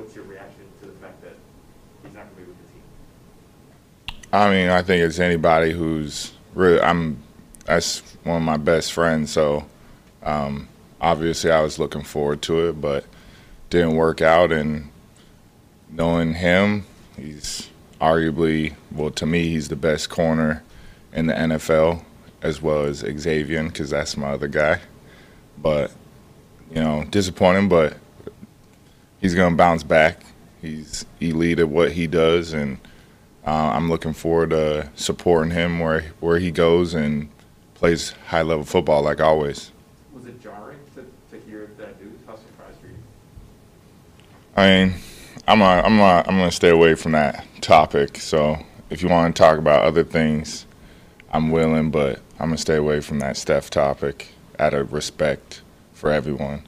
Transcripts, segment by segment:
what's your reaction to the fact that he's not going to be with the team? I mean, I think it's anybody who's really. I'm. That's one of my best friends. So, um, obviously, I was looking forward to it, but didn't work out. And knowing him, he's arguably, well, to me, he's the best corner in the NFL, as well as Xavier, because that's my other guy. But you know, disappointing, but he's gonna bounce back. He's elite at what he does, and uh, I'm looking forward to supporting him where where he goes and plays high level football like always. Was it jarring to, to hear that news? How surprised were you? I mean, I'm not, I'm not, I'm gonna stay away from that topic. So if you want to talk about other things, I'm willing, but I'm gonna stay away from that Steph topic out of respect for everyone.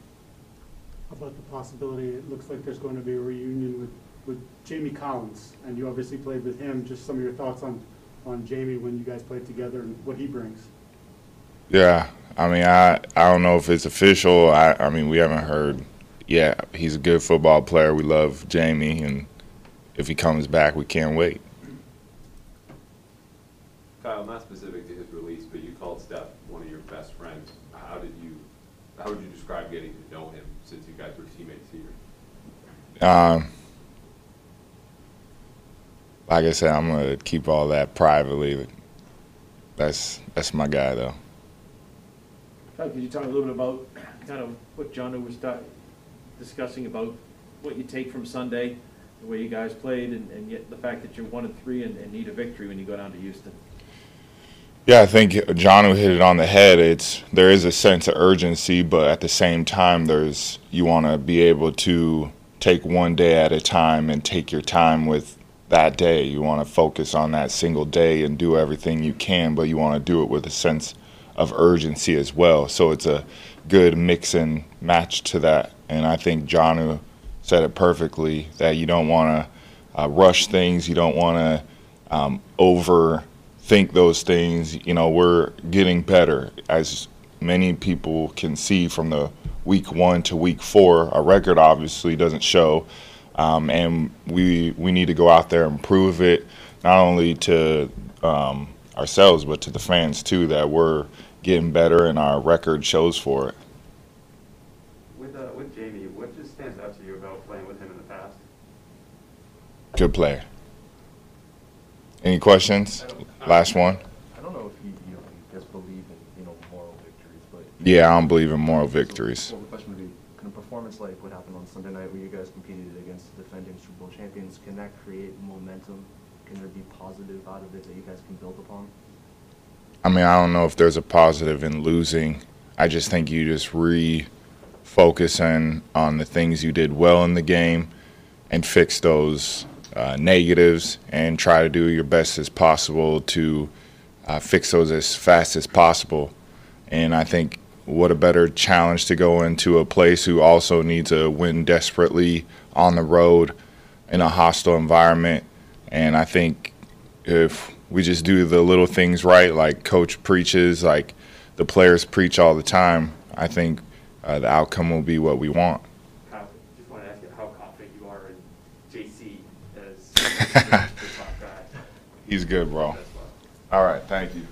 How about the possibility, it looks like there's going to be a reunion with, with Jamie Collins, and you obviously played with him. Just some of your thoughts on, on Jamie when you guys played together and what he brings. Yeah, I mean, I I don't know if it's official. I I mean, we haven't heard. Yeah, he's a good football player. We love Jamie, and if he comes back, we can't wait. Kyle, not specific to his release, but you called Steph one of your best friends. How did you, how would you describe getting to know him since you guys were teammates here? Um, like I said, I'm gonna keep all that privately. That's that's my guy, though. Could you talk a little bit about kind of what John was ta- discussing about what you take from Sunday, the way you guys played, and, and yet the fact that you're one and three and, and need a victory when you go down to Houston? Yeah, I think John hit it on the head. It's there is a sense of urgency, but at the same time, there's you want to be able to take one day at a time and take your time with that day. You want to focus on that single day and do everything you can, but you want to do it with a sense of urgency as well. So it's a good mix and match to that. And I think John said it perfectly that you don't want to uh, rush things. You don't want to um, overthink those things. You know, we're getting better as many people can see from the week one to week four. Our record obviously doesn't show, um, and we we need to go out there and prove it not only to um, ourselves but to the fans too that we're getting better and our record shows for it. With, uh, with Jamie, what just stands out to you about playing with him in the past? Good player. Any questions? Last one. I don't know if you, you know, you guys believe in, you know, moral victories, but. Yeah, I don't believe in moral victories. Well, the question would be, can a performance like what happened on Sunday night where you guys competed against the defending Super Bowl champions, can that create momentum? Can there be positive out of it that you guys can build upon? I mean, I don't know if there's a positive in losing. I just think you just refocus on on the things you did well in the game and fix those uh, negatives and try to do your best as possible to uh, fix those as fast as possible. And I think what a better challenge to go into a place who also needs to win desperately on the road in a hostile environment. And I think if we just do the little things right, like coach preaches, like the players preach all the time, I think uh, the outcome will be what we want. Just want to ask you how confident you are in JC as the top guy He's good, bro. All right, thank you.